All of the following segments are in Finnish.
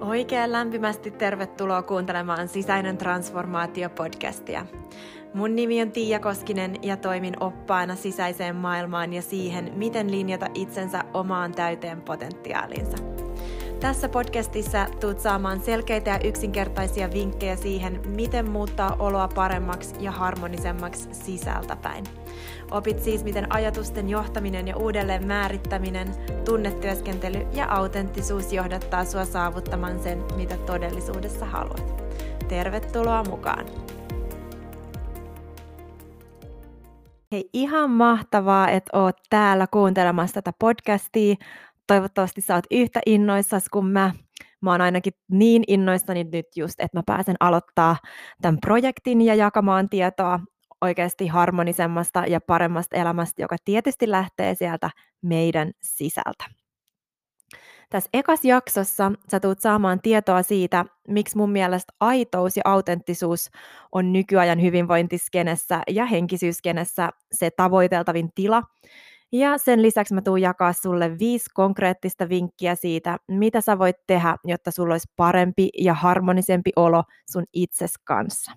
Oikein lämpimästi tervetuloa kuuntelemaan Sisäinen transformaatio-podcastia. Mun nimi on Tiia Koskinen ja toimin oppaana sisäiseen maailmaan ja siihen, miten linjata itsensä omaan täyteen potentiaaliinsa. Tässä podcastissa tuut saamaan selkeitä ja yksinkertaisia vinkkejä siihen, miten muuttaa oloa paremmaksi ja harmonisemmaksi sisältäpäin. Opit siis, miten ajatusten johtaminen ja uudelleen määrittäminen, tunnetyöskentely ja autenttisuus johdattaa sua saavuttamaan sen, mitä todellisuudessa haluat. Tervetuloa mukaan! Hei, ihan mahtavaa, että oot täällä kuuntelemassa tätä podcastia. Toivottavasti sä oot yhtä innoissas kuin mä. Mä oon ainakin niin innoissani nyt just, että mä pääsen aloittaa tämän projektin ja jakamaan tietoa oikeasti harmonisemmasta ja paremmasta elämästä, joka tietysti lähtee sieltä meidän sisältä. Tässä ekas jaksossa sä tulet saamaan tietoa siitä, miksi mun mielestä aitous ja autenttisuus on nykyajan hyvinvointiskenessä ja henkisyyskenessä se tavoiteltavin tila. Ja sen lisäksi mä tuun jakaa sulle viisi konkreettista vinkkiä siitä, mitä sä voit tehdä, jotta sulla olisi parempi ja harmonisempi olo sun itses kanssa.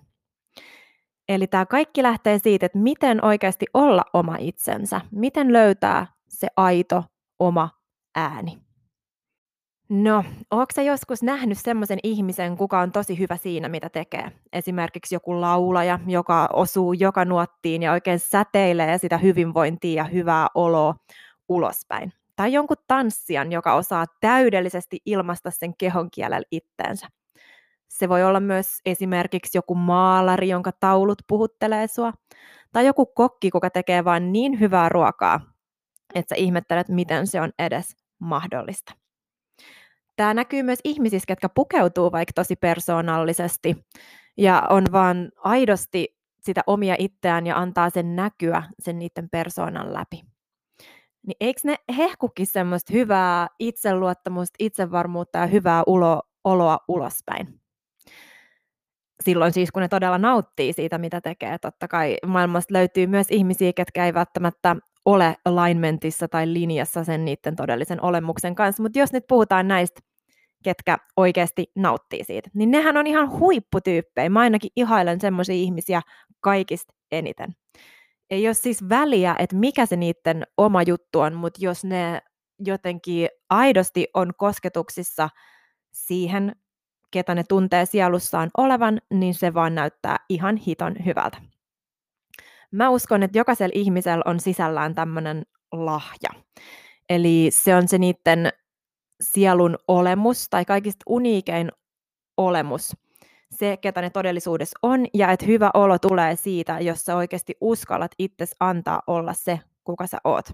Eli tämä kaikki lähtee siitä, että miten oikeasti olla oma itsensä, miten löytää se aito oma ääni. No, onko joskus nähnyt semmoisen ihmisen, kuka on tosi hyvä siinä, mitä tekee? Esimerkiksi joku laulaja, joka osuu joka nuottiin ja oikein säteilee sitä hyvinvointia ja hyvää oloa ulospäin. Tai jonkun tanssijan, joka osaa täydellisesti ilmaista sen kehon kielellä itteensä. Se voi olla myös esimerkiksi joku maalari, jonka taulut puhuttelee sua. Tai joku kokki, joka tekee vain niin hyvää ruokaa, että sä ihmettelet, miten se on edes mahdollista. Tämä näkyy myös ihmisissä, jotka pukeutuu vaikka tosi persoonallisesti ja on vaan aidosti sitä omia itseään ja antaa sen näkyä sen niiden persoonan läpi. Niin eikö ne hehkukin semmoista hyvää itseluottamusta, itsevarmuutta ja hyvää ulo, oloa ulospäin? silloin siis, kun ne todella nauttii siitä, mitä tekee. Totta kai maailmasta löytyy myös ihmisiä, ketkä ei välttämättä ole alignmentissa tai linjassa sen niiden todellisen olemuksen kanssa, mutta jos nyt puhutaan näistä, ketkä oikeasti nauttii siitä, niin nehän on ihan huipputyyppejä. Mä ainakin ihailen semmoisia ihmisiä kaikista eniten. Ei ole siis väliä, että mikä se niiden oma juttu on, mutta jos ne jotenkin aidosti on kosketuksissa siihen, ketä ne tuntee sielussaan olevan, niin se vaan näyttää ihan hiton hyvältä. Mä uskon, että jokaisella ihmisellä on sisällään tämmöinen lahja. Eli se on se niiden sielun olemus tai kaikista uniikein olemus, se, ketä ne todellisuudessa on, ja että hyvä olo tulee siitä, jos sä oikeasti uskallat itse antaa olla se, kuka sä oot.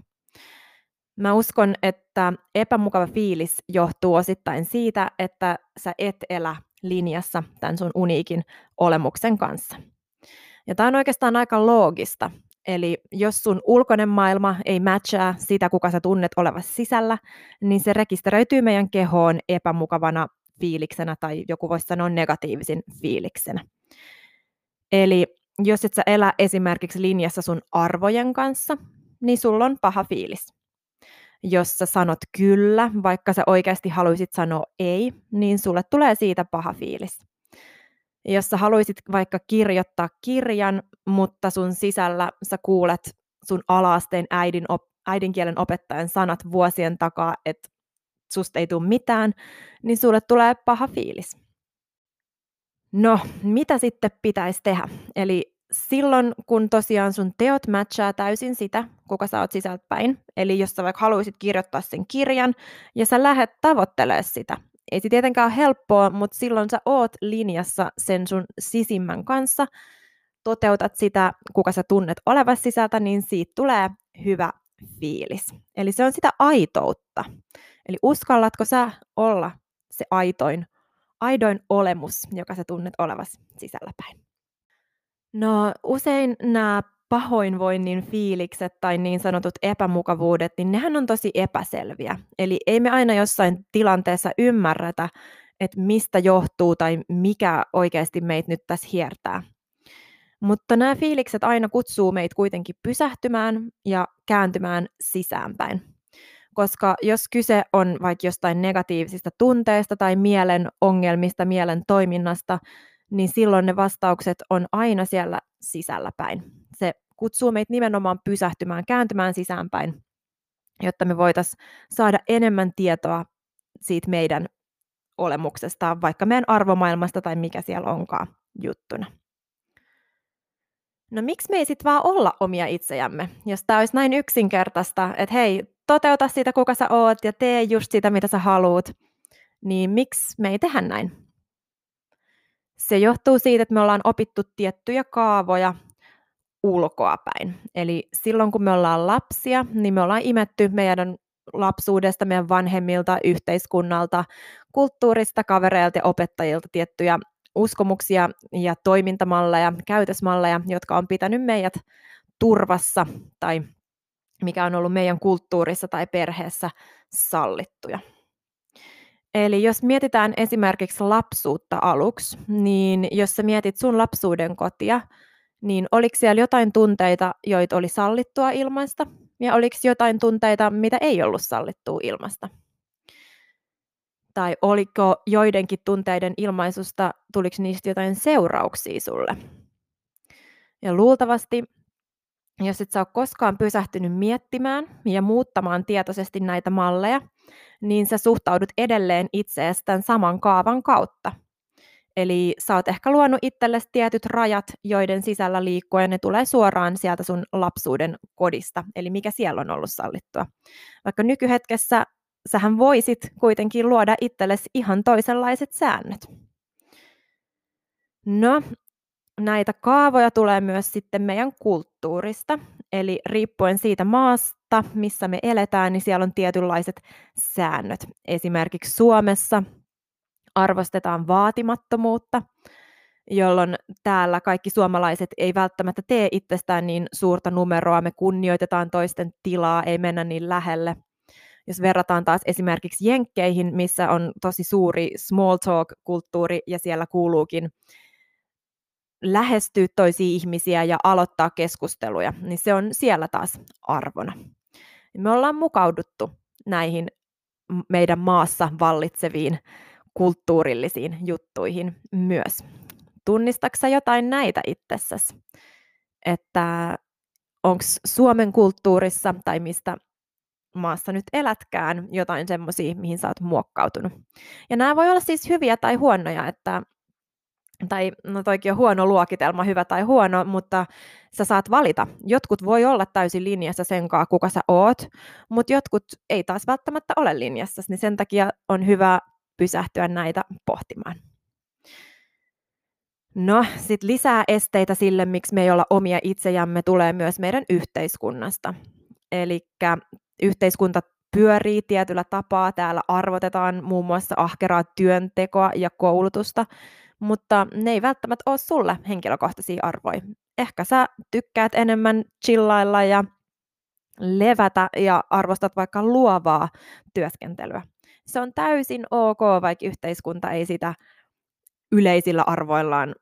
Mä uskon, että epämukava fiilis johtuu osittain siitä, että sä et elä linjassa tämän sun uniikin olemuksen kanssa. Ja tämä on oikeastaan aika loogista. Eli jos sun ulkoinen maailma ei matchaa sitä, kuka sä tunnet olevassa sisällä, niin se rekisteröityy meidän kehoon epämukavana fiiliksenä tai joku voisi sanoa negatiivisin fiiliksenä. Eli jos et sä elä esimerkiksi linjassa sun arvojen kanssa, niin sulla on paha fiilis jos sä sanot kyllä, vaikka sä oikeasti haluaisit sanoa ei, niin sulle tulee siitä paha fiilis. Jos sä haluaisit vaikka kirjoittaa kirjan, mutta sun sisällä sä kuulet sun alaasteen äidin op, äidinkielen opettajan sanat vuosien takaa, että susta ei tule mitään, niin sulle tulee paha fiilis. No, mitä sitten pitäisi tehdä? Eli silloin, kun tosiaan sun teot matchaa täysin sitä, kuka sä oot sisältäpäin, eli jos sä vaikka haluaisit kirjoittaa sen kirjan ja sä lähdet tavoittelemaan sitä, ei se tietenkään ole helppoa, mutta silloin sä oot linjassa sen sun sisimmän kanssa, toteutat sitä, kuka sä tunnet olevas sisältä, niin siitä tulee hyvä fiilis. Eli se on sitä aitoutta. Eli uskallatko sä olla se aitoin, aidoin olemus, joka sä tunnet olevas sisälläpäin. No usein nämä pahoinvoinnin fiilikset tai niin sanotut epämukavuudet, niin nehän on tosi epäselviä. Eli ei me aina jossain tilanteessa ymmärretä, että mistä johtuu tai mikä oikeasti meitä nyt tässä hiertää. Mutta nämä fiilikset aina kutsuu meitä kuitenkin pysähtymään ja kääntymään sisäänpäin. koska jos kyse on vaikka jostain negatiivisista tunteista tai mielen ongelmista, mielen toiminnasta, niin silloin ne vastaukset on aina siellä sisällä päin. Se kutsuu meitä nimenomaan pysähtymään, kääntymään sisäänpäin, jotta me voitaisiin saada enemmän tietoa siitä meidän olemuksesta, vaikka meidän arvomaailmasta tai mikä siellä onkaan juttuna. No miksi me ei sitten vaan olla omia itsejämme, jos tämä olisi näin yksinkertaista, että hei, toteuta sitä kuka sä oot ja tee just sitä mitä sä haluat, niin miksi me ei tehdä näin? Se johtuu siitä, että me ollaan opittu tiettyjä kaavoja ulkoapäin. Eli silloin kun me ollaan lapsia, niin me ollaan imetty meidän lapsuudesta, meidän vanhemmilta, yhteiskunnalta, kulttuurista, kavereilta ja opettajilta tiettyjä uskomuksia ja toimintamalleja, käytösmalleja, jotka on pitänyt meidät turvassa tai mikä on ollut meidän kulttuurissa tai perheessä sallittuja. Eli jos mietitään esimerkiksi lapsuutta aluksi, niin jos sä mietit sun lapsuuden kotia, niin oliko siellä jotain tunteita, joita oli sallittua ilmaista, ja oliko jotain tunteita, mitä ei ollut sallittua ilmasta? Tai oliko joidenkin tunteiden ilmaisusta, tuliko niistä jotain seurauksia sulle? Ja luultavasti, jos et sä ole koskaan pysähtynyt miettimään ja muuttamaan tietoisesti näitä malleja, niin sä suhtaudut edelleen itseesi tämän saman kaavan kautta. Eli sä oot ehkä luonut itsellesi tietyt rajat, joiden sisällä liikkuen ne tulee suoraan sieltä sun lapsuuden kodista, eli mikä siellä on ollut sallittua. Vaikka nykyhetkessä sähän voisit kuitenkin luoda itsellesi ihan toisenlaiset säännöt. No, näitä kaavoja tulee myös sitten meidän kulttuurista, eli riippuen siitä maasta, missä me eletään, niin siellä on tietynlaiset säännöt. Esimerkiksi Suomessa arvostetaan vaatimattomuutta, jolloin täällä kaikki suomalaiset ei välttämättä tee itsestään niin suurta numeroa, me kunnioitetaan toisten tilaa, ei mennä niin lähelle. Jos verrataan taas esimerkiksi Jenkkeihin, missä on tosi suuri small talk-kulttuuri ja siellä kuuluukin lähestyä toisia ihmisiä ja aloittaa keskusteluja, niin se on siellä taas arvona. Me ollaan mukauduttu näihin meidän maassa vallitseviin kulttuurillisiin juttuihin myös. Tunnistatko jotain näitä itsessäsi? Että onko Suomen kulttuurissa tai mistä maassa nyt elätkään jotain semmoisia, mihin sä oot muokkautunut. Ja nämä voi olla siis hyviä tai huonoja, että tai no toikin on huono luokitelma, hyvä tai huono, mutta sä saat valita. Jotkut voi olla täysin linjassa sen kanssa, kuka sä oot, mutta jotkut ei taas välttämättä ole linjassa, niin sen takia on hyvä pysähtyä näitä pohtimaan. No, sitten lisää esteitä sille, miksi me ei olla omia itsejämme, tulee myös meidän yhteiskunnasta. Eli yhteiskunta pyörii tietyllä tapaa. Täällä arvotetaan muun muassa ahkeraa työntekoa ja koulutusta, mutta ne ei välttämättä ole sulle henkilökohtaisia arvoja. Ehkä sä tykkäät enemmän chillailla ja levätä ja arvostat vaikka luovaa työskentelyä. Se on täysin ok, vaikka yhteiskunta ei sitä yleisillä arvoillaan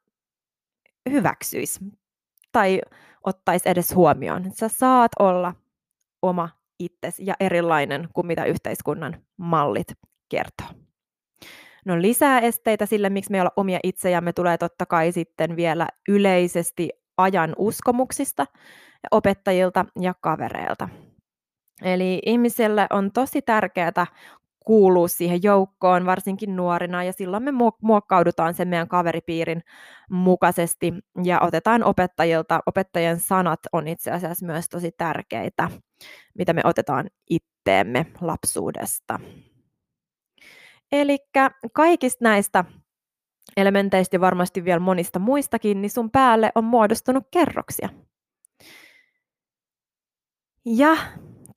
hyväksyisi tai ottaisi edes huomioon. Sä saat olla oma itsesi ja erilainen kuin mitä yhteiskunnan mallit kertoo. No lisää esteitä sille, miksi me ei olla omia itsejämme, tulee totta kai sitten vielä yleisesti ajan uskomuksista, opettajilta ja kavereilta. Eli ihmiselle on tosi tärkeää kuulua siihen joukkoon, varsinkin nuorina, ja silloin me muokkaudutaan sen meidän kaveripiirin mukaisesti ja otetaan opettajilta. Opettajien sanat on itse asiassa myös tosi tärkeitä, mitä me otetaan itteemme lapsuudesta. Eli kaikista näistä elementeistä ja varmasti vielä monista muistakin, niin sun päälle on muodostunut kerroksia. Ja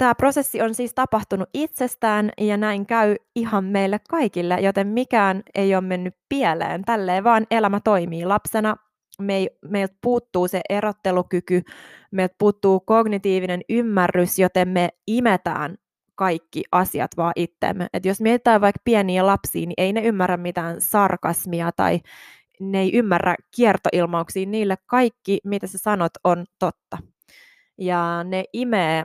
Tämä prosessi on siis tapahtunut itsestään ja näin käy ihan meille kaikille, joten mikään ei ole mennyt pieleen. Tälleen vaan elämä toimii. Lapsena me, meiltä puuttuu se erottelukyky, meiltä puuttuu kognitiivinen ymmärrys, joten me imetään kaikki asiat vaan itteemme. Et jos mietitään vaikka pieniä lapsia, niin ei ne ymmärrä mitään sarkasmia tai ne ei ymmärrä kiertoilmauksia. Niille kaikki, mitä sä sanot, on totta. Ja ne imee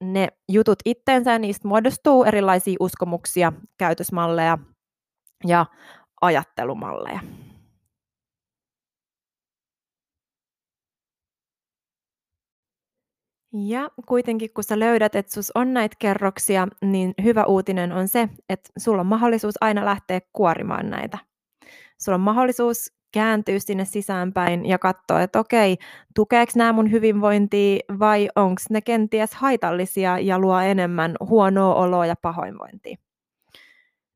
ne jutut itteensä niistä muodostuu erilaisia uskomuksia, käytösmalleja ja ajattelumalleja. Ja kuitenkin kun sä löydät, että sus on näitä kerroksia, niin hyvä uutinen on se, että sulla on mahdollisuus aina lähteä kuorimaan näitä. Sulla on mahdollisuus kääntyä sinne sisäänpäin ja katsoa, että okei, tukeeko nämä mun hyvinvointia vai onko ne kenties haitallisia ja luo enemmän huonoa oloa ja pahoinvointia.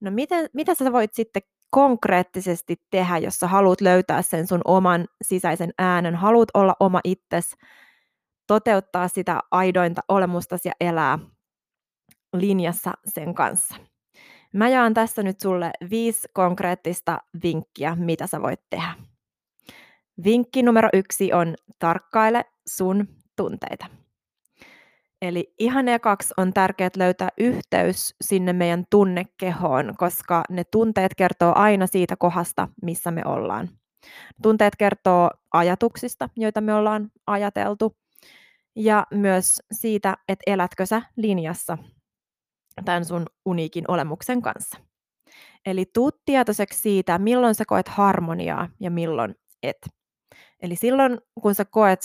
No miten, mitä sä voit sitten konkreettisesti tehdä, jos sä haluat löytää sen sun oman sisäisen äänen, haluat olla oma itsesi, toteuttaa sitä aidointa olemusta ja elää linjassa sen kanssa. Mä jaan tässä nyt sulle viisi konkreettista vinkkiä, mitä sä voit tehdä. Vinkki numero yksi on tarkkaile sun tunteita. Eli ihan ekaksi on tärkeää löytää yhteys sinne meidän tunnekehoon, koska ne tunteet kertoo aina siitä kohdasta, missä me ollaan. Tunteet kertoo ajatuksista, joita me ollaan ajateltu, ja myös siitä, että elätkö sä linjassa tämän sun uniikin olemuksen kanssa. Eli tuu tietoiseksi siitä, milloin sä koet harmoniaa ja milloin et. Eli silloin, kun sä koet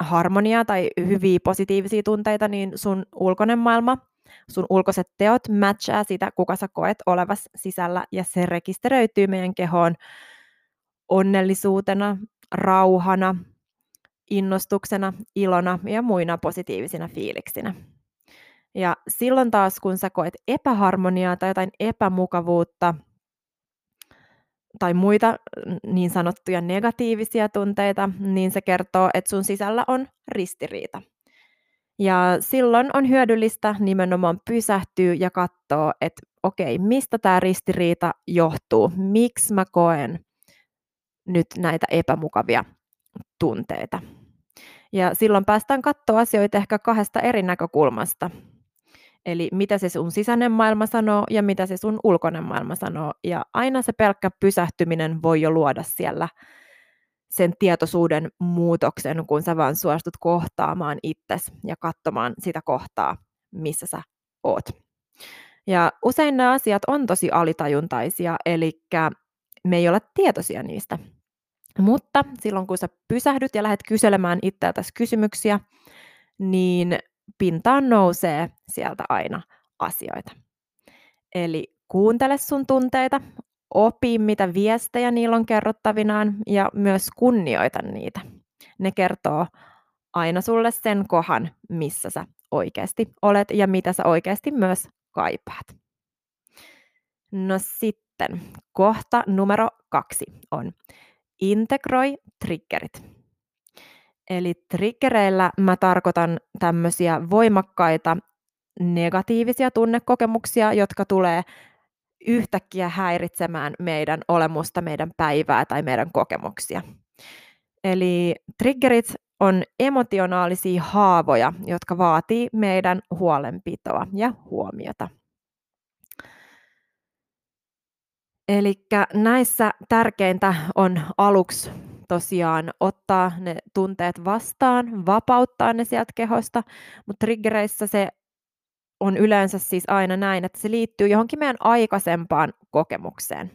harmoniaa tai hyviä positiivisia tunteita, niin sun ulkoinen maailma, sun ulkoiset teot matchaa sitä, kuka sä koet olevas sisällä, ja se rekisteröityy meidän kehoon onnellisuutena, rauhana, innostuksena, ilona ja muina positiivisina fiiliksinä. Ja silloin taas, kun sä koet epäharmoniaa tai jotain epämukavuutta tai muita niin sanottuja negatiivisia tunteita, niin se kertoo, että sun sisällä on ristiriita. Ja silloin on hyödyllistä nimenomaan pysähtyä ja katsoa, että okei, mistä tämä ristiriita johtuu, miksi mä koen nyt näitä epämukavia tunteita. Ja silloin päästään katsoa asioita ehkä kahdesta eri näkökulmasta. Eli mitä se sun sisäinen maailma sanoo ja mitä se sun ulkoinen maailma sanoo. Ja aina se pelkkä pysähtyminen voi jo luoda siellä sen tietoisuuden muutoksen, kun sä vaan suostut kohtaamaan itsesi ja katsomaan sitä kohtaa, missä sä oot. Ja usein nämä asiat on tosi alitajuntaisia, eli me ei olla tietoisia niistä. Mutta silloin kun sä pysähdyt ja lähdet kyselemään itseltäsi kysymyksiä, niin pintaan nousee sieltä aina asioita. Eli kuuntele sun tunteita, opi mitä viestejä niillä on kerrottavinaan ja myös kunnioita niitä. Ne kertoo aina sulle sen kohan, missä sä oikeasti olet ja mitä sä oikeasti myös kaipaat. No sitten, kohta numero kaksi on integroi triggerit. Eli triggereillä mä tarkoitan tämmöisiä voimakkaita negatiivisia tunnekokemuksia, jotka tulee yhtäkkiä häiritsemään meidän olemusta, meidän päivää tai meidän kokemuksia. Eli triggerit on emotionaalisia haavoja, jotka vaatii meidän huolenpitoa ja huomiota. Eli näissä tärkeintä on aluksi tosiaan ottaa ne tunteet vastaan, vapauttaa ne sieltä kehosta, mutta triggereissä se on yleensä siis aina näin, että se liittyy johonkin meidän aikaisempaan kokemukseen.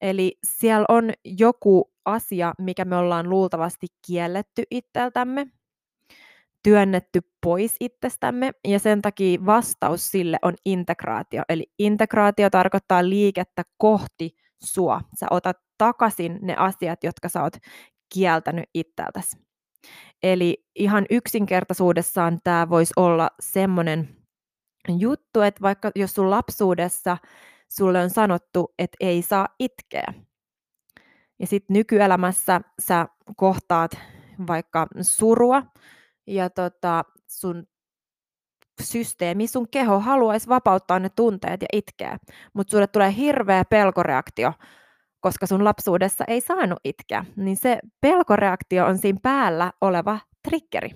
Eli siellä on joku asia, mikä me ollaan luultavasti kielletty itseltämme, työnnetty pois itsestämme ja sen takia vastaus sille on integraatio. Eli integraatio tarkoittaa liikettä kohti sua. Sä otat takaisin ne asiat, jotka sä oot kieltänyt itseltäsi. Eli ihan yksinkertaisuudessaan tämä voisi olla semmoinen juttu, että vaikka jos sun lapsuudessa sulle on sanottu, että ei saa itkeä, ja sitten nykyelämässä sä kohtaat vaikka surua, ja tota, sun systeemi, sun keho haluaisi vapauttaa ne tunteet ja itkeä, mutta sulle tulee hirveä pelkoreaktio, koska sun lapsuudessa ei saanut itkeä, niin se pelkoreaktio on siinä päällä oleva triggeri.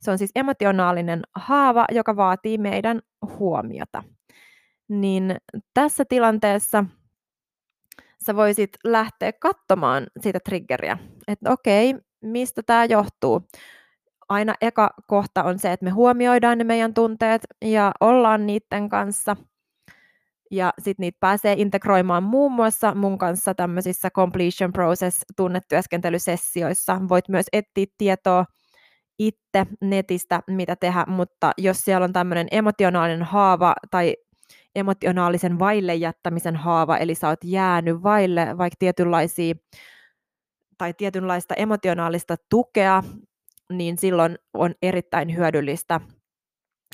Se on siis emotionaalinen haava, joka vaatii meidän huomiota. Niin tässä tilanteessa sä voisit lähteä katsomaan sitä triggeriä, että okei, mistä tämä johtuu aina eka kohta on se, että me huomioidaan ne meidän tunteet ja ollaan niiden kanssa. Ja sitten niitä pääsee integroimaan muun muassa mun kanssa tämmöisissä completion process tunnetyöskentelysessioissa. Voit myös etsiä tietoa itse netistä, mitä tehdä, mutta jos siellä on tämmöinen emotionaalinen haava tai emotionaalisen vaille jättämisen haava, eli sä oot jäänyt vaille vaikka tietynlaisia tai tietynlaista emotionaalista tukea, niin silloin on erittäin hyödyllistä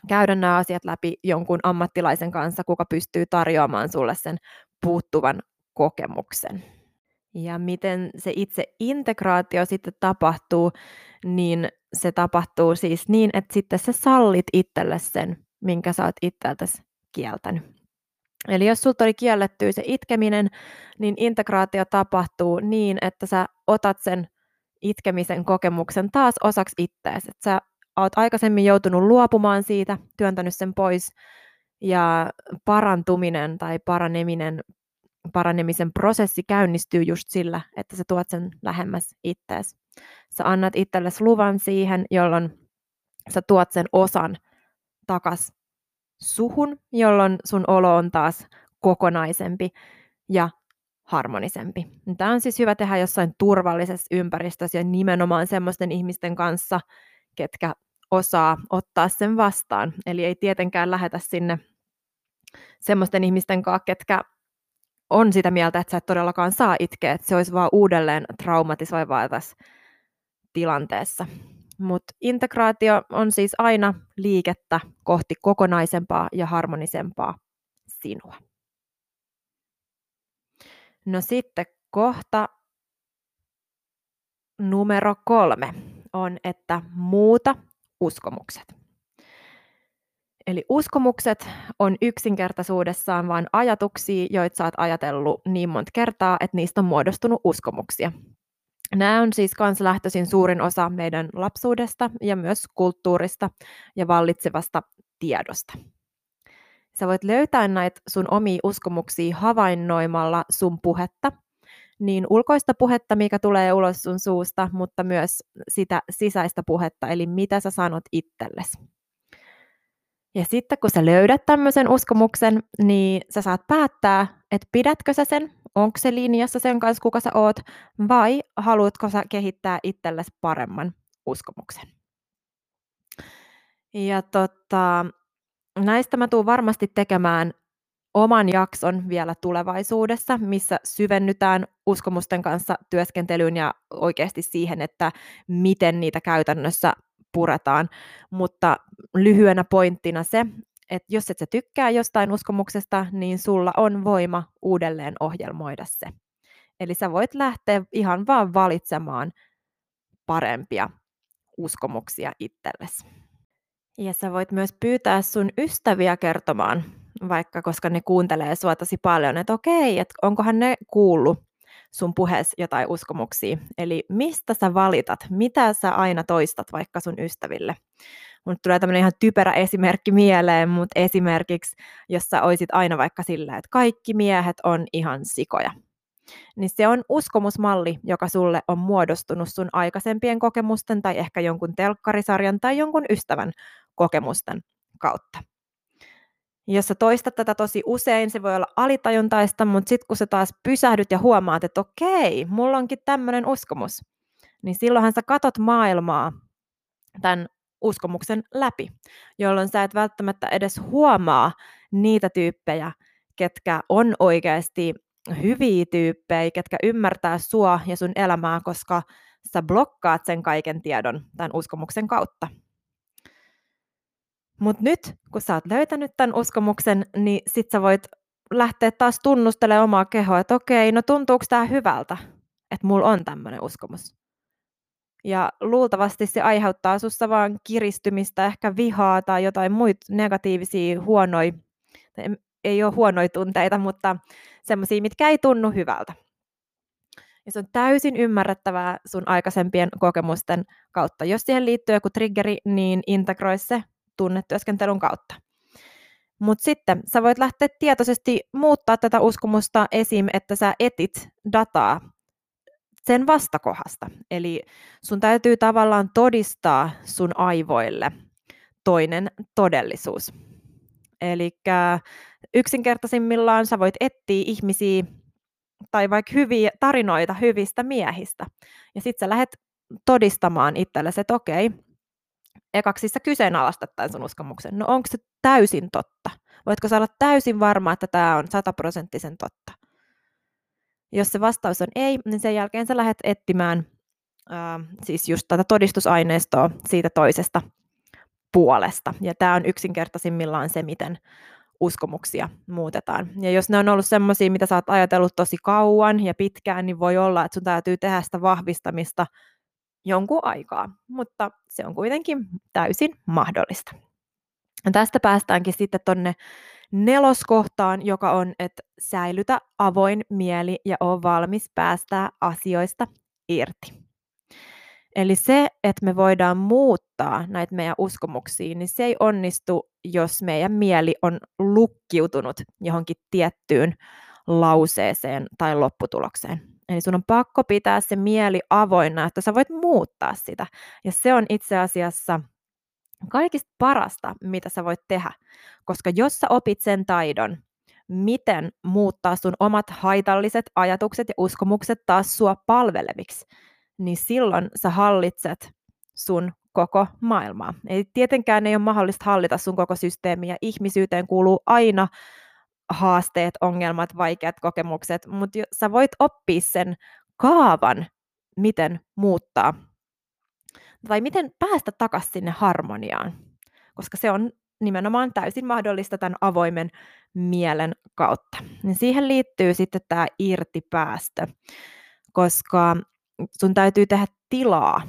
käydä nämä asiat läpi jonkun ammattilaisen kanssa, kuka pystyy tarjoamaan sulle sen puuttuvan kokemuksen. Ja miten se itse integraatio sitten tapahtuu, niin se tapahtuu siis niin, että sitten sä sallit itselle sen, minkä sä oot itseltäsi kieltänyt. Eli jos sulta oli kielletty se itkeminen, niin integraatio tapahtuu niin, että sä otat sen itkemisen kokemuksen taas osaksi ittees. Että sä oot aikaisemmin joutunut luopumaan siitä, työntänyt sen pois, ja parantuminen tai paraneminen, paranemisen prosessi käynnistyy just sillä, että sä tuot sen lähemmäs ittees. Sä annat itsellesi luvan siihen, jolloin sä tuot sen osan takas suhun, jolloin sun olo on taas kokonaisempi ja harmonisempi. Tämä on siis hyvä tehdä jossain turvallisessa ympäristössä ja nimenomaan semmoisten ihmisten kanssa, ketkä osaa ottaa sen vastaan. Eli ei tietenkään lähetä sinne semmoisten ihmisten kanssa, ketkä on sitä mieltä, että sä et todellakaan saa itkeä, että se olisi vaan uudelleen traumatisoivaa tässä tilanteessa. Mutta integraatio on siis aina liikettä kohti kokonaisempaa ja harmonisempaa sinua. No sitten kohta numero kolme on, että muuta uskomukset. Eli uskomukset on yksinkertaisuudessaan vain ajatuksia, joita sä oot ajatellut niin monta kertaa, että niistä on muodostunut uskomuksia. Nämä on siis kans lähtöisin suurin osa meidän lapsuudesta ja myös kulttuurista ja vallitsevasta tiedosta. Sä voit löytää näitä sun omia uskomuksia havainnoimalla sun puhetta, niin ulkoista puhetta, mikä tulee ulos sun suusta, mutta myös sitä sisäistä puhetta, eli mitä sä sanot itsellesi. Ja sitten kun sä löydät tämmöisen uskomuksen, niin sä saat päättää, että pidätkö sä sen, onko se linjassa sen kanssa, kuka sä oot, vai haluatko sä kehittää itsellesi paremman uskomuksen. Ja tota, näistä mä tuun varmasti tekemään oman jakson vielä tulevaisuudessa, missä syvennytään uskomusten kanssa työskentelyyn ja oikeasti siihen, että miten niitä käytännössä puretaan. Mutta lyhyenä pointtina se, että jos et sä tykkää jostain uskomuksesta, niin sulla on voima uudelleen ohjelmoida se. Eli sä voit lähteä ihan vaan valitsemaan parempia uskomuksia itsellesi. Ja sä voit myös pyytää sun ystäviä kertomaan, vaikka koska ne kuuntelee sua tosi paljon, että okei, että onkohan ne kuullut sun puheessa jotain uskomuksia. Eli mistä sä valitat, mitä sä aina toistat vaikka sun ystäville. Mutta tulee tämmöinen ihan typerä esimerkki mieleen, mutta esimerkiksi, jos sä oisit aina vaikka sillä, että kaikki miehet on ihan sikoja. Niin se on uskomusmalli, joka sulle on muodostunut sun aikaisempien kokemusten tai ehkä jonkun telkkarisarjan tai jonkun ystävän kokemusten kautta. Jos sä toistat tätä tosi usein, se voi olla alitajuntaista, mutta sitten kun sä taas pysähdyt ja huomaat, että okei, mulla onkin tämmöinen uskomus, niin silloinhan sä katot maailmaa tämän uskomuksen läpi, jolloin sä et välttämättä edes huomaa niitä tyyppejä, ketkä on oikeasti hyviä tyyppejä, ketkä ymmärtää sua ja sun elämää, koska sä blokkaat sen kaiken tiedon tämän uskomuksen kautta. Mutta nyt, kun sä oot löytänyt tämän uskomuksen, niin sit sä voit lähteä taas tunnustelemaan omaa kehoa, että okei, no tuntuuko tämä hyvältä, että mulla on tämmöinen uskomus. Ja luultavasti se aiheuttaa sussa vaan kiristymistä, ehkä vihaa tai jotain muita negatiivisia huonoja, ei ole huonoja tunteita, mutta semmoisia, mitkä ei tunnu hyvältä. Ja se on täysin ymmärrettävää sun aikaisempien kokemusten kautta. Jos siihen liittyy joku triggeri, niin integroi se tunnetyöskentelyn kautta. Mutta sitten sä voit lähteä tietoisesti muuttaa tätä uskomusta esim. että sä etit dataa sen vastakohasta. Eli sun täytyy tavallaan todistaa sun aivoille toinen todellisuus. Eli yksinkertaisimmillaan sä voit etsiä ihmisiä tai vaikka hyviä tarinoita hyvistä miehistä. Ja sitten sä lähdet todistamaan itsellesi, että okei, ekaksi sä kyseenalaistat tämän sun uskomuksen. No onko se täysin totta? Voitko sä olla täysin varma, että tämä on sataprosenttisen totta? Jos se vastaus on ei, niin sen jälkeen sä lähdet etsimään ää, siis just tätä todistusaineistoa siitä toisesta puolesta. Ja tämä on yksinkertaisimmillaan se, miten uskomuksia muutetaan. Ja jos ne on ollut semmoisia, mitä sä oot ajatellut tosi kauan ja pitkään, niin voi olla, että sun täytyy tehdä sitä vahvistamista jonkun aikaa, mutta se on kuitenkin täysin mahdollista. Ja tästä päästäänkin sitten tonne neloskohtaan, joka on, että säilytä avoin mieli ja ole valmis päästää asioista irti. Eli se, että me voidaan muuttaa näitä meidän uskomuksia, niin se ei onnistu, jos meidän mieli on lukkiutunut johonkin tiettyyn lauseeseen tai lopputulokseen. Eli sun on pakko pitää se mieli avoinna, että sä voit muuttaa sitä. Ja se on itse asiassa kaikista parasta, mitä sä voit tehdä. Koska jos sä opit sen taidon, miten muuttaa sun omat haitalliset ajatukset ja uskomukset taas sua palveleviksi, niin silloin sä hallitset sun koko maailmaa. Ei tietenkään ei ole mahdollista hallita sun koko systeemiä. Ihmisyyteen kuuluu aina haasteet, ongelmat, vaikeat kokemukset, mutta sä voit oppia sen kaavan, miten muuttaa tai miten päästä takaisin sinne harmoniaan, koska se on nimenomaan täysin mahdollista tämän avoimen mielen kautta. Niin siihen liittyy sitten tämä irtipäästö, koska sun täytyy tehdä tilaa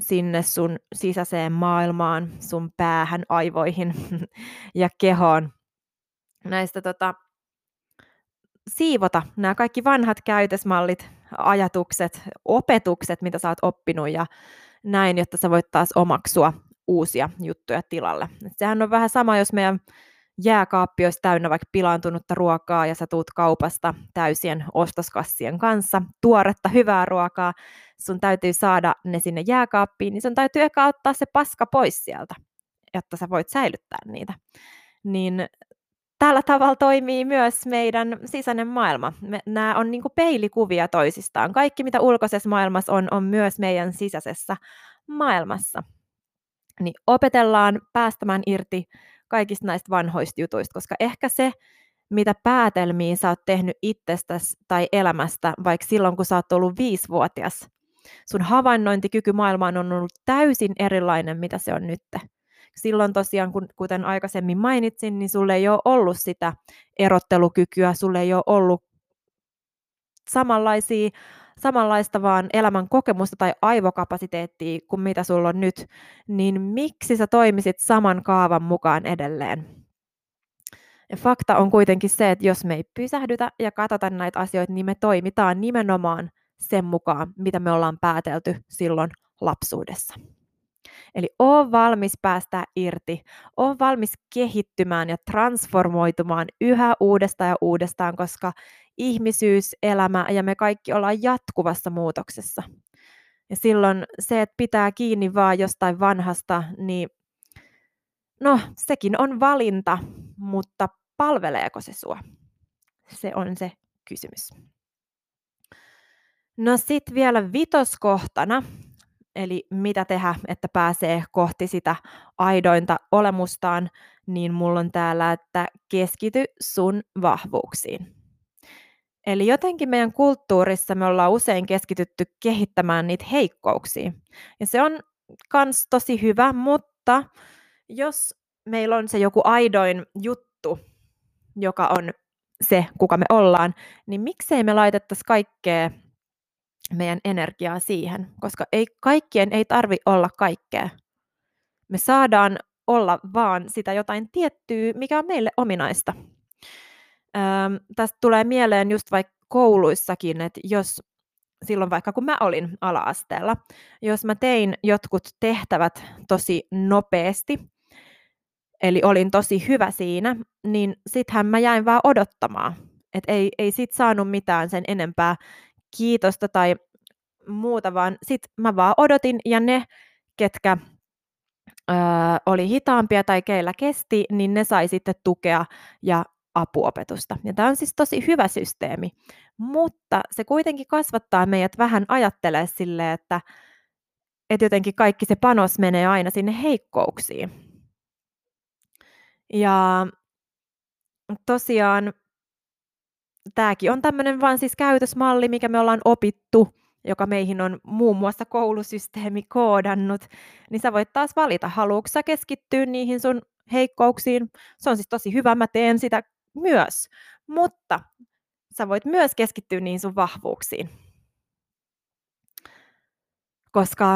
sinne sun sisäiseen maailmaan, sun päähän, aivoihin ja kehoon. Näistä tota, siivota nämä kaikki vanhat käytösmallit, ajatukset, opetukset, mitä sä oot oppinut ja näin, jotta sä voit taas omaksua uusia juttuja tilalle. Et sehän on vähän sama, jos meidän jääkaappi olisi täynnä vaikka pilaantunutta ruokaa ja sä tuut kaupasta täysien ostoskassien kanssa, tuoretta hyvää ruokaa, sun täytyy saada ne sinne jääkaappiin, niin sun täytyy eka ottaa se paska pois sieltä, jotta sä voit säilyttää niitä. Niin tällä tavalla toimii myös meidän sisäinen maailma. Me, nämä on niin peilikuvia toisistaan. Kaikki, mitä ulkoisessa maailmassa on, on myös meidän sisäisessä maailmassa. Niin opetellaan päästämään irti kaikista näistä vanhoista jutuista, koska ehkä se, mitä päätelmiä sä oot tehnyt itsestäsi tai elämästä, vaikka silloin, kun sä oot ollut viisivuotias, sun havainnointikyky maailmaan on ollut täysin erilainen, mitä se on nyt. Silloin tosiaan, kun, kuten aikaisemmin mainitsin, niin sulle ei ole ollut sitä erottelukykyä, sulle ei ole ollut samanlaisia, samanlaista vaan elämän kokemusta tai aivokapasiteettia kuin mitä sulla on nyt, niin miksi sä toimisit saman kaavan mukaan edelleen? Ja fakta on kuitenkin se, että jos me ei pysähdytä ja katsota näitä asioita, niin me toimitaan nimenomaan sen mukaan, mitä me ollaan päätelty silloin lapsuudessa. Eli oo valmis päästä irti, oo valmis kehittymään ja transformoitumaan yhä uudestaan ja uudestaan, koska ihmisyys, elämä ja me kaikki ollaan jatkuvassa muutoksessa. Ja silloin se, että pitää kiinni vaan jostain vanhasta, niin no sekin on valinta, mutta palveleeko se sua? Se on se kysymys. No sitten vielä vitoskohtana eli mitä tehdä, että pääsee kohti sitä aidointa olemustaan, niin mulla on täällä, että keskity sun vahvuuksiin. Eli jotenkin meidän kulttuurissa me ollaan usein keskitytty kehittämään niitä heikkouksia. Ja se on kans tosi hyvä, mutta jos meillä on se joku aidoin juttu, joka on se, kuka me ollaan, niin miksei me laitettaisi kaikkea meidän energiaa siihen, koska ei, kaikkien ei tarvi olla kaikkea. Me saadaan olla vaan sitä jotain tiettyä, mikä on meille ominaista. Öm, tästä tulee mieleen just vaikka kouluissakin, että jos silloin vaikka kun mä olin ala-asteella, jos mä tein jotkut tehtävät tosi nopeasti, eli olin tosi hyvä siinä, niin sittenhän mä jäin vaan odottamaan. että ei, ei sit saanut mitään sen enempää kiitosta tai muuta, vaan sit mä vaan odotin ja ne, ketkä ö, oli hitaampia tai keillä kesti, niin ne sai sitten tukea ja apuopetusta. Ja tämä on siis tosi hyvä systeemi, mutta se kuitenkin kasvattaa meidät vähän ajattelee sille, että, että jotenkin kaikki se panos menee aina sinne heikkouksiin. Ja tosiaan tämäkin on tämmöinen vaan siis käytösmalli, mikä me ollaan opittu, joka meihin on muun muassa koulusysteemi koodannut, niin sä voit taas valita, haluatko sä keskittyä niihin sun heikkouksiin. Se on siis tosi hyvä, mä teen sitä myös, mutta sä voit myös keskittyä niihin sun vahvuuksiin. Koska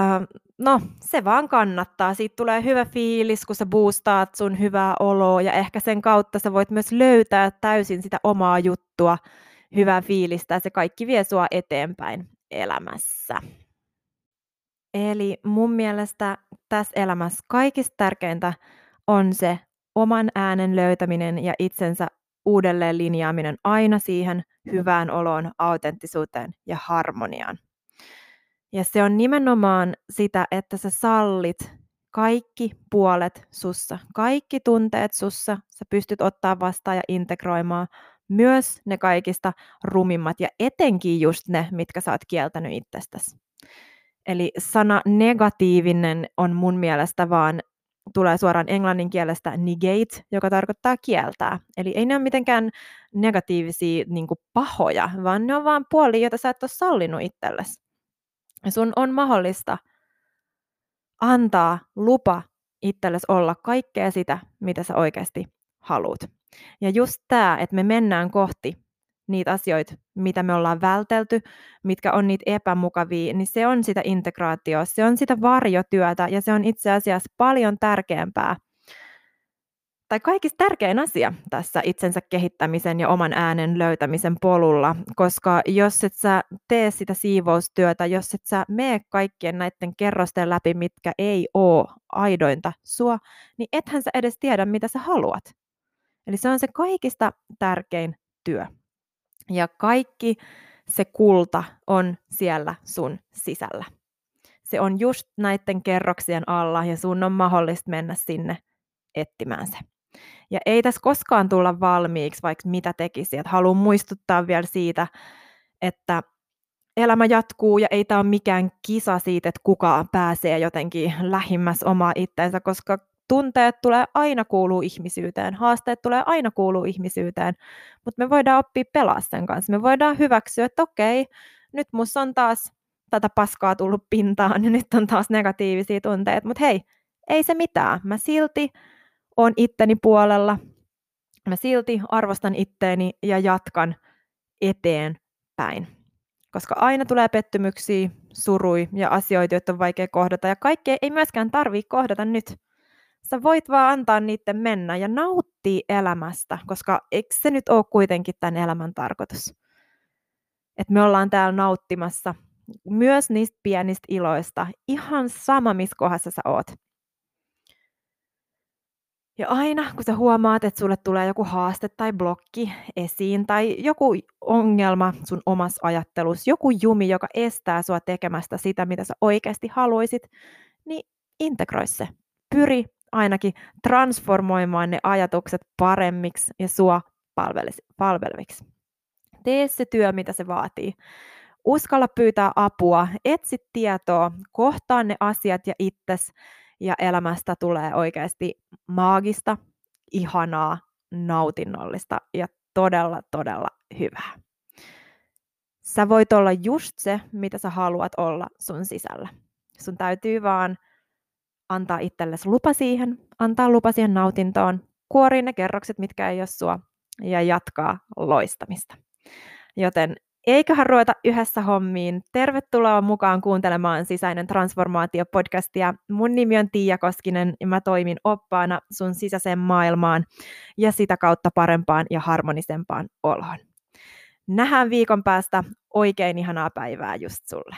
no, se vaan kannattaa. Siitä tulee hyvä fiilis, kun sä boostaat sun hyvää oloa ja ehkä sen kautta sä voit myös löytää täysin sitä omaa juttua, hyvää fiilistä ja se kaikki vie sua eteenpäin elämässä. Eli mun mielestä tässä elämässä kaikista tärkeintä on se oman äänen löytäminen ja itsensä uudelleen linjaaminen aina siihen hyvään oloon, autenttisuuteen ja harmoniaan. Ja se on nimenomaan sitä, että sä sallit kaikki puolet sussa, kaikki tunteet sussa, sä pystyt ottaa vastaan ja integroimaan myös ne kaikista rumimmat ja etenkin just ne, mitkä sä oot kieltänyt itsestäsi. Eli sana negatiivinen on mun mielestä vaan tulee suoraan englannin kielestä negate, joka tarkoittaa kieltää. Eli ei ne ole mitenkään negatiivisia niin pahoja, vaan ne on vaan puolia, joita sä et ole sallinut itsellesi. Sun on mahdollista antaa lupa itsellesi olla kaikkea sitä, mitä sä oikeasti haluat. Ja just tämä, että me mennään kohti niitä asioita, mitä me ollaan vältelty, mitkä on niitä epämukavia, niin se on sitä integraatioa, se on sitä varjotyötä ja se on itse asiassa paljon tärkeämpää tai kaikista tärkein asia tässä itsensä kehittämisen ja oman äänen löytämisen polulla, koska jos et sä tee sitä siivoustyötä, jos et sä mene kaikkien näiden kerrosten läpi, mitkä ei ole aidointa sua, niin ethän sä edes tiedä, mitä sä haluat. Eli se on se kaikista tärkein työ. Ja kaikki se kulta on siellä sun sisällä. Se on just näiden kerroksien alla ja sun on mahdollista mennä sinne etsimään se. Ja ei tässä koskaan tulla valmiiksi, vaikka mitä tekisi. Et haluan muistuttaa vielä siitä, että elämä jatkuu ja ei tämä ole mikään kisa siitä, että kuka pääsee jotenkin lähimmäs omaa itteensä, koska tunteet tulee aina kuuluu ihmisyyteen, haasteet tulee aina kuuluu ihmisyyteen, mutta me voidaan oppia pelaa sen kanssa. Me voidaan hyväksyä, että okei, nyt musta on taas tätä paskaa tullut pintaan ja nyt on taas negatiivisia tunteita, mutta hei, ei se mitään. Mä silti on itteni puolella, mä silti arvostan itteeni ja jatkan eteenpäin. Koska aina tulee pettymyksiä, surui ja asioita, joita on vaikea kohdata. Ja kaikkea ei myöskään tarvitse kohdata nyt. Sä voit vaan antaa niiden mennä ja nauttia elämästä, koska eikö se nyt ole kuitenkin tämän elämän tarkoitus? Että me ollaan täällä nauttimassa myös niistä pienistä iloista, ihan sama missä kohdassa sä oot. Ja aina kun sä huomaat, että sulle tulee joku haaste tai blokki esiin tai joku ongelma sun omassa ajattelussa, joku jumi, joka estää sua tekemästä sitä, mitä sä oikeasti haluaisit, niin integroi se. Pyri ainakin transformoimaan ne ajatukset paremmiksi ja sua palveleviksi. Tee se työ, mitä se vaatii. Uskalla pyytää apua, etsi tietoa, kohtaa ne asiat ja itses ja elämästä tulee oikeasti maagista, ihanaa, nautinnollista ja todella, todella hyvää. Sä voit olla just se, mitä sä haluat olla sun sisällä. Sun täytyy vaan antaa itsellesi lupa siihen, antaa lupa siihen nautintoon, kuorii ne kerrokset, mitkä ei ole sua, ja jatkaa loistamista. Joten eiköhän ruveta yhdessä hommiin. Tervetuloa mukaan kuuntelemaan Sisäinen transformaatio-podcastia. Mun nimi on Tiia Koskinen ja mä toimin oppaana sun sisäiseen maailmaan ja sitä kautta parempaan ja harmonisempaan oloon. Nähdään viikon päästä. Oikein ihanaa päivää just sulle.